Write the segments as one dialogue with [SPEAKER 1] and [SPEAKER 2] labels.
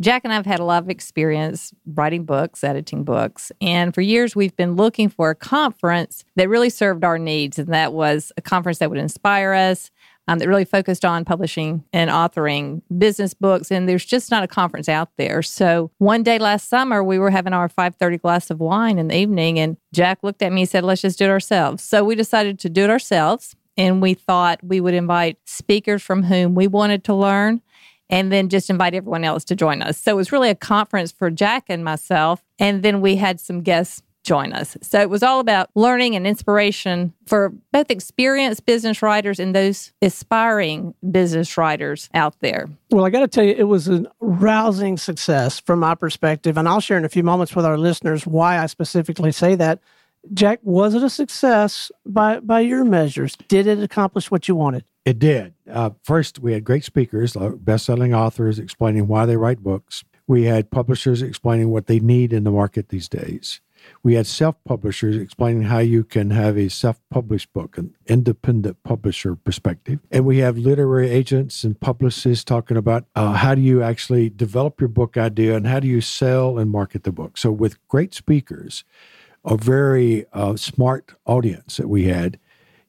[SPEAKER 1] Jack and I have had a lot of experience writing books, editing books. And for years, we've been looking for a conference that really served our needs. And that was a conference that would inspire us, um, that really focused on publishing and authoring business books. And there's just not a conference out there. So one day last summer, we were having our 5:30 glass of wine in the evening, and Jack looked at me and said, "Let's just do it ourselves." So we decided to do it ourselves, and we thought we would invite speakers from whom we wanted to learn. And then just invite everyone else to join us. So it was really a conference for Jack and myself. And then we had some guests join us. So it was all about learning and inspiration for both experienced business writers and those aspiring business writers out there.
[SPEAKER 2] Well, I got to tell you, it was a rousing success from my perspective. And I'll share in a few moments with our listeners why I specifically say that. Jack, was it a success by, by your measures? Did it accomplish what you wanted?
[SPEAKER 3] It did. Uh, first, we had great speakers, best selling authors explaining why they write books. We had publishers explaining what they need in the market these days. We had self publishers explaining how you can have a self published book, an independent publisher perspective. And we have literary agents and publicists talking about uh, how do you actually develop your book idea and how do you sell and market the book. So, with great speakers, a very uh, smart audience that we had,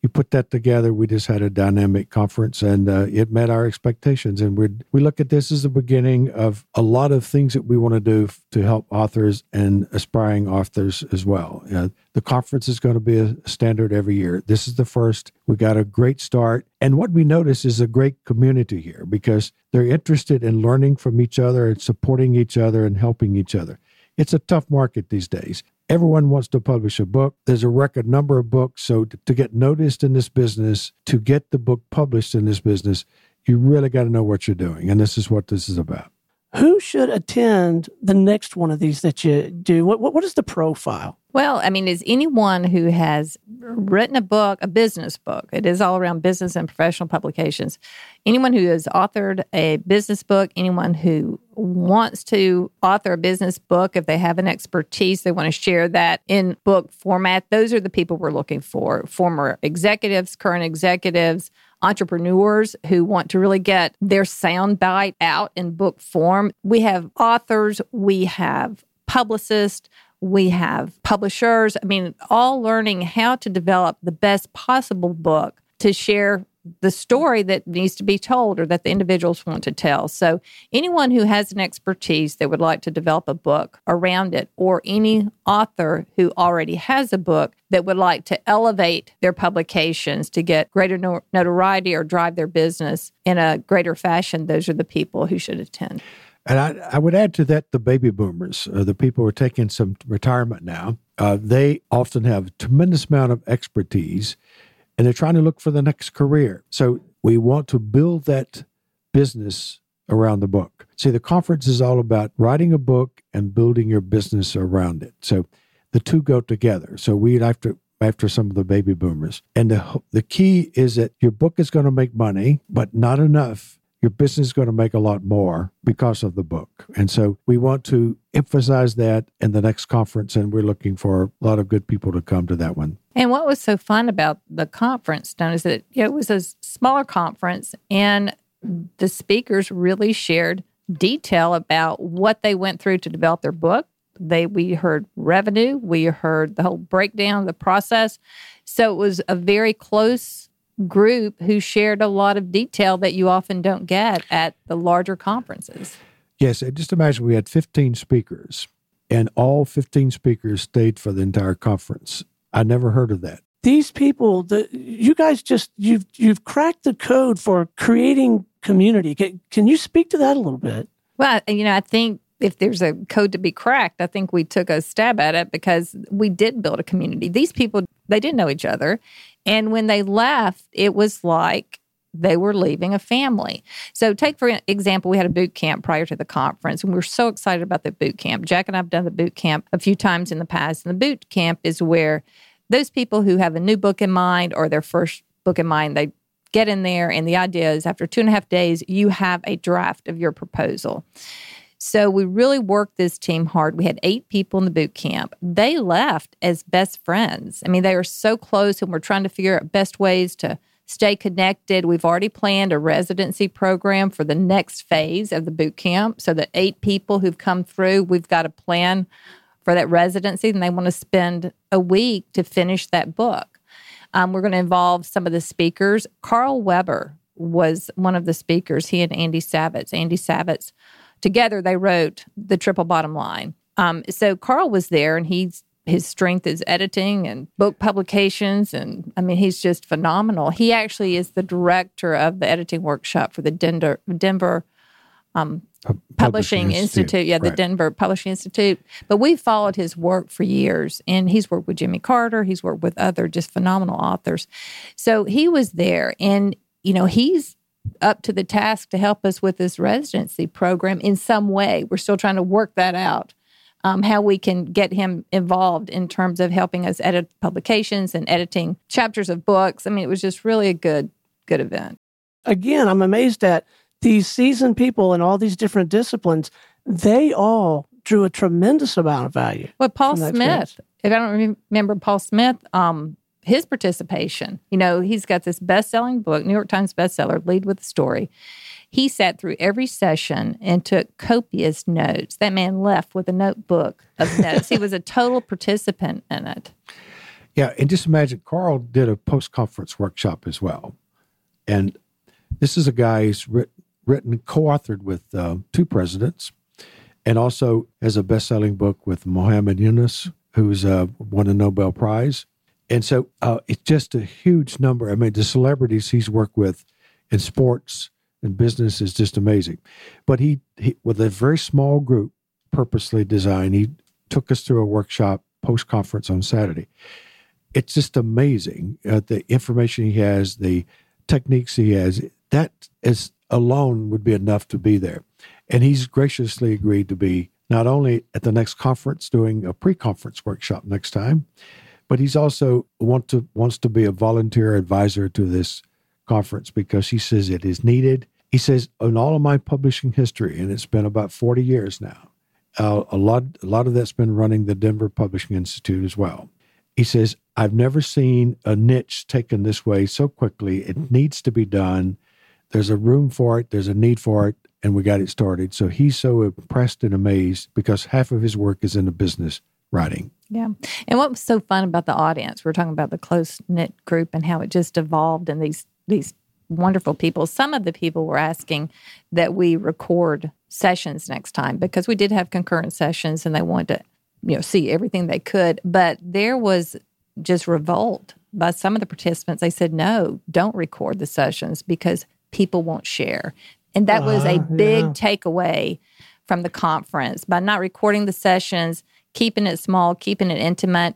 [SPEAKER 3] you put that together, we just had a dynamic conference and uh, it met our expectations. And we we look at this as the beginning of a lot of things that we want to do f- to help authors and aspiring authors as well. Uh, the conference is going to be a standard every year. This is the first. We got a great start. And what we notice is a great community here because they're interested in learning from each other and supporting each other and helping each other. It's a tough market these days. Everyone wants to publish a book. There's a record number of books. So to, get noticed in this business, to get the book published in this business, you really got to know what you're doing. And this is what this is about.
[SPEAKER 2] Who should attend the next one of these that you do? What, what, what is the profile?
[SPEAKER 1] Well, I mean, is anyone who has written a book, a business book, it is all around business and professional publications, anyone who has authored a business book, anyone who wants to author a business book, if they have an expertise, they want to share that in book format, those are the people we're looking for. Former executives, current executives, entrepreneurs who want to really get their sound bite out in book form. We have authors, we have publicists, we have publishers. I mean, all learning how to develop the best possible book to share the story that needs to be told or that the individuals want to tell. So, anyone who has an expertise that would like to develop a book around it, or any author who already has a book that would like to elevate their publications to get greater notoriety or drive their business in a greater fashion, those are the people who should attend.
[SPEAKER 3] And I, I would add to that the baby boomers, uh, the people who are taking some retirement now. Uh, they often have a tremendous amount of expertise and they're trying to look for the next career. So we want to build that business around the book. See, the conference is all about writing a book and building your business around it. So the two go together. So we'd after after some of the baby boomers. And the the key is that your book is going to make money, but not enough your business is going to make a lot more because of the book. And so we want to emphasize that in the next conference, and we're looking for a lot of good people to come to that one.
[SPEAKER 1] And what was so fun about the conference, Don, is that it was a smaller conference, and the speakers really shared detail about what they went through to develop their book. They we heard revenue, we heard the whole breakdown of the process. So it was a very close group who shared a lot of detail that you often don't get at the larger conferences.
[SPEAKER 3] Yes, just imagine we had 15 speakers, and all 15 speakers stayed for the entire conference. I never heard of that.
[SPEAKER 2] These people, the, you guys just you've you've cracked the code for creating community. Can, can you speak to that a little bit?
[SPEAKER 1] Well, you know, I think if there's a code to be cracked, I think we took a stab at it because we did build a community. These people, they didn't know each other. And when they left, it was like they were leaving a family. So, take for example, we had a boot camp prior to the conference, and we were so excited about the boot camp. Jack and I have done the boot camp a few times in the past. And the boot camp is where those people who have a new book in mind or their first book in mind, they get in there, and the idea is after two and a half days, you have a draft of your proposal. So we really worked this team hard. We had eight people in the boot camp. They left as best friends. I mean, they were so close and we're trying to figure out best ways to stay connected. We've already planned a residency program for the next phase of the boot camp. So the eight people who've come through, we've got a plan for that residency, and they want to spend a week to finish that book. Um, we're going to involve some of the speakers. Karl Weber was one of the speakers. He and Andy Savitz. Andy Savitz together they wrote the Triple Bottom Line. Um, so Karl was there, and he's his strength is editing and book publications and i mean he's just phenomenal. He actually is the director of the editing workshop for the denver denver um, publishing, publishing, institute, institute. yeah the denver publishing institute. But we've followed his work for years and he's worked with jimmy carter. He's worked with other just phenomenal authors. So he was there and you know he's up to the task to help us with this residency program in some way we're still trying to work that out um, how we can get him involved in terms of helping us edit publications and editing chapters of books. I mean, it was just really a good, good event.
[SPEAKER 2] Again, I'm amazed at these seasoned people in all these different disciplines. They all drew a tremendous amount of value.
[SPEAKER 1] Well, Paul Smith, if I don't remember Paul Smith, um, his participation, you know, he's got this best selling book, New York Times bestseller, Lead with the Story. He sat through every session and took copious notes. That man left with a notebook of notes. he was a total participant in it.
[SPEAKER 3] Yeah, and just imagine Karl did a post conference workshop as well. And this is a guy who's written, written co authored with uh, two presidents and also has a best selling book with Muhammad Yunus, who's uh, won a Nobel Prize. And so uh, it's just a huge number. I mean, the celebrities he's worked with in sports, and business is just amazing. But he, he with a very small group, purposely designed, he took us through a workshop post conference on Saturday. It's just amazing uh, the information he has, the techniques he has. That is alone would be enough to be there. And he's graciously agreed to be not only at the next conference doing a pre-conference workshop next time, but he's also want to wants to be a volunteer advisor to this conference because he says it is needed. He says in all of my publishing history, and it's been about 40 years now, uh, a lot a lot of that's been running the Denver Publishing Institute as well. He says I've never seen a niche taken this way so quickly. It needs to be done. There's a room for it. There's a need for it, and we got it started. So he's so impressed and amazed because half of his work is in the business writing.
[SPEAKER 1] Yeah. And what was so fun about the audience, we're talking about the close knit group and how it just evolved and these these wonderful people. Some of the people were asking that we record sessions next time because we did have concurrent sessions and they wanted to, you know, see everything they could. But there was just revolt by some of the participants. They said, no, don't record the sessions because people won't share. And that uh, was a uh-huh, big yeah. takeaway from the conference. By not recording the sessions, keeping it small, keeping it intimate,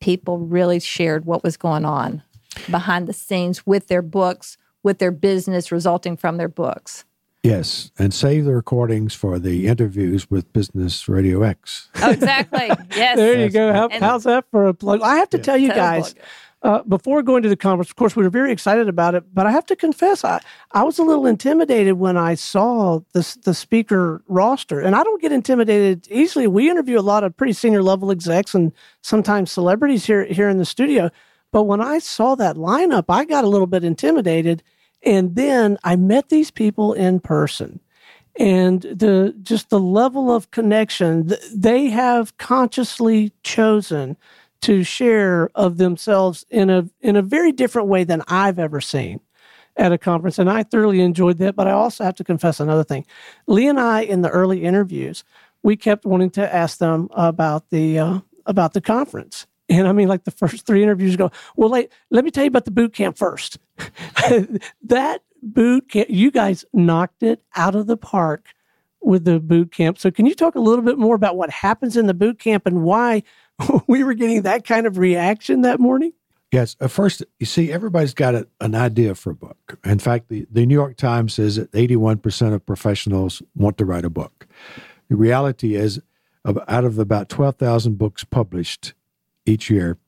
[SPEAKER 1] people really shared what was going on behind the scenes with their books, with their business resulting from their books.
[SPEAKER 3] Yes, and save the recordings for the interviews with Business Radio X.
[SPEAKER 1] Oh, exactly. Yes.
[SPEAKER 2] there you go. How, how's that for a plug? I have to yeah. tell you guys, uh, before going to the conference, of course, we were very excited about it, but I have to confess, I, I was a little intimidated when I saw this, the speaker roster. And I don't get intimidated easily. We interview a lot of pretty senior level execs and sometimes celebrities here, here in the studio. But when I saw that lineup, I got a little bit intimidated. And then I met these people in person. And the just the level of connection they have consciously chosen to share of themselves in a in a very different way than I've ever seen at a conference and I thoroughly enjoyed that but I also have to confess another thing. Lee and I in the early interviews we kept wanting to ask them about the uh, about the conference and I mean, like the first three interviews go, well, let, let me tell you about the boot camp first. that boot camp, you guys knocked it out of the park with the boot camp. So, can you talk a little bit more about what happens in the boot camp and why we were getting that kind of reaction that morning?
[SPEAKER 3] Yes. At first, you see, everybody's got a, an idea for a book. In fact, the, the New York Times says that 81% of professionals want to write a book. The reality is, out of about 12,000 books published, each year,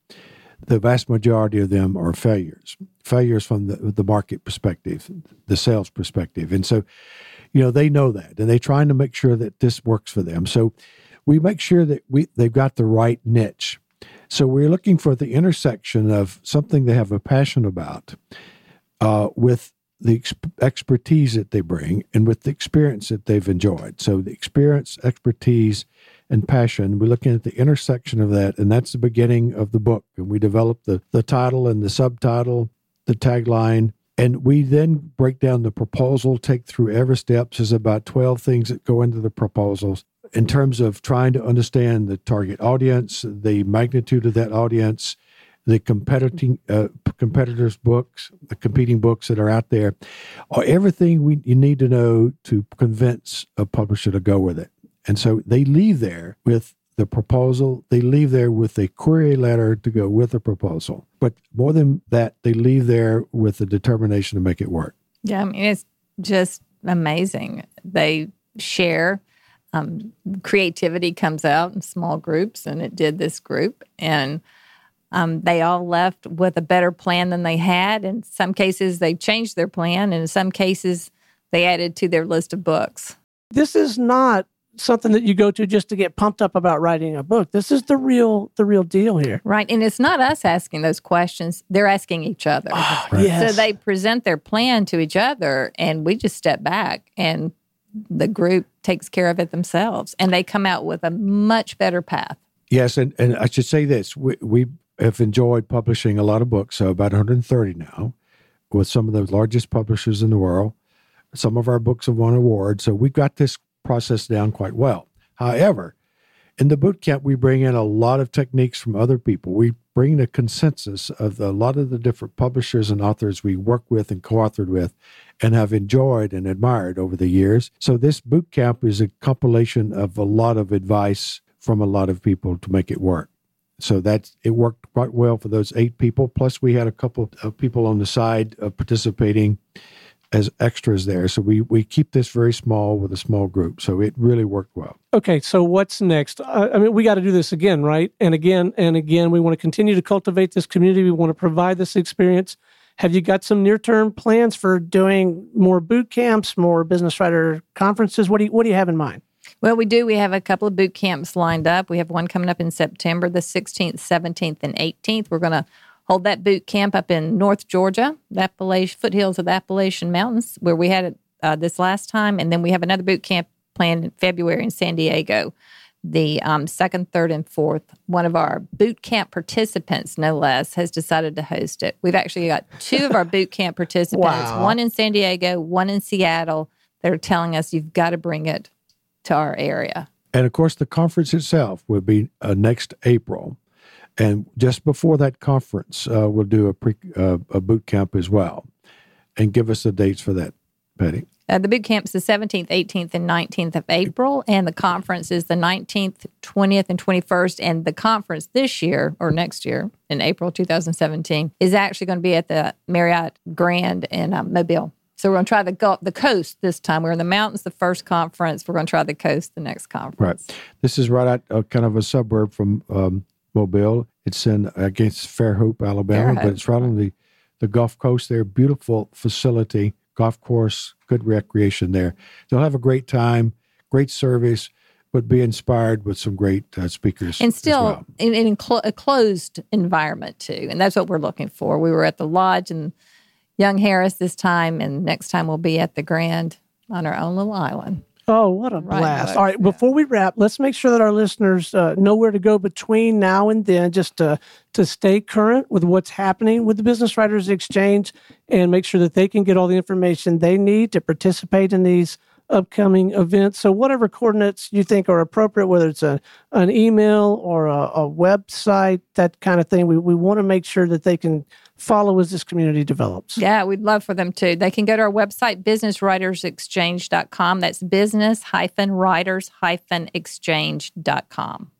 [SPEAKER 3] the vast majority of them are failures. Failures from the, the market perspective, the sales perspective. And so, you know, they know that and they're trying to make sure that this works for them. So we make sure that we they've got the right niche. So we're looking for the intersection of something they have a passion about, uh, with the ex- expertise that they bring and with the experience that they've enjoyed. So the experience, expertise, and passion. We're looking at the intersection of that, and that's the beginning of the book. And we develop the, the title and the subtitle, the tagline, and we then break down the proposal, take through every step. There's about 12 things that go into the proposals in terms of trying to understand the target audience, the magnitude of that audience, the competing uh, competitors' books, the competing books that are out there, or everything we you need to know to convince a publisher to go with it. And so they leave there with the proposal. They leave there with a query letter to go with the proposal. But more than that, they leave there with the determination to make it work.
[SPEAKER 1] Yeah, I mean it's just amazing. They share. Um, creativity comes out in small groups, and it did this group. And um, they all left with a better plan than they had. In some cases, they changed their plan, and in some cases, they added to their list of books.
[SPEAKER 2] This is not something that you go to just to get pumped up about writing a book. This is the real the real deal here.
[SPEAKER 1] Right. And it's not us asking those questions. They're asking each other.
[SPEAKER 2] Oh, right. yes.
[SPEAKER 1] So they present their plan to each other and we just step back and the group takes care of it themselves and they come out with a much better path.
[SPEAKER 3] Yes, and, and I should say this. We, we have enjoyed publishing a lot of books, so about 130 now, with some of the largest publishers in the world. Some of our books have won awards, so we've got this process down quite well. However, in the boot camp, we bring in a lot of techniques from other people. We bring a consensus of the, a lot of the different publishers and authors we work with and co-authored with and have enjoyed and admired over the years. So this boot camp is a compilation of a lot of advice from a lot of people to make it work. So that's it worked quite well for those eight people. Plus, we had a couple of people on the side participating as extras there. So we we keep this very small with a small group. So it really worked well.
[SPEAKER 2] Okay, so what's next? Uh, I mean, we got to do this again, right? And again and again. We want to continue to cultivate this community. We want to provide this experience. Have you got some near term plans for doing more boot camps, more business writer conferences? What do you What do you have in mind?
[SPEAKER 1] Well, we do. We have a couple of boot camps lined up. We have one coming up in September, the 16th, 17th, and 18th. We're going to hold that boot camp up in North Georgia, the Appalachian foothills of the Appalachian Mountains, where we had it uh, this last time. And then we have another boot camp planned in February in San Diego, the um, second, third, and fourth. One of our boot camp participants, no less, has decided to host it. We've actually got two of our boot camp participants,
[SPEAKER 2] wow.
[SPEAKER 1] one in San Diego, one in Seattle, that are telling us you've got to bring it to our area.
[SPEAKER 3] And of course, the conference itself will be uh, next April. And just before that conference, uh, we'll do a, pre, uh, a boot camp as well. And give us the dates for that, Patti.
[SPEAKER 1] Uh, the boot camp's the 17th, 18th, and 19th of April, and the conference is the 19th, 20th, and 21st. And the conference this year or next year in April 2017 is actually going to be at the Marriott Grand in um, Mobile. So we're going to try the the coast this time. We're in the mountains the first conference. We're going to try the coast the next conference.
[SPEAKER 3] Right. This is right out uh, kind of a suburb from um, Mobile. It's in against Fairhope, Alabama, Fairhope. but it's right on the the Gulf Coast. There, beautiful facility, golf course, good recreation there. They'll have a great time, great service, but be inspired with some great uh, speakers.
[SPEAKER 1] And still
[SPEAKER 3] well.
[SPEAKER 1] in, in a closed environment too, and that's what we're looking for. We were at the lodge and Young Harris this time, and next time we'll be at the Grand on our own little island.
[SPEAKER 2] Oh, what a right, blast. All right, yeah. before we wrap, let's make sure that our listeners uh, know where to go between now and then just to, to stay current with what's happening with the Business Writers Exchange and make sure that they can get all the information they need to participate in these upcoming events. So, whatever coordinates you think are appropriate, whether it's a, an email or a, a website, that kind of thing, we, we want to make sure that they can follow as this community develops.
[SPEAKER 1] Yeah, we'd love for them to. They can go to our website, businesswritersexchange.com. That's business writers exchange.com.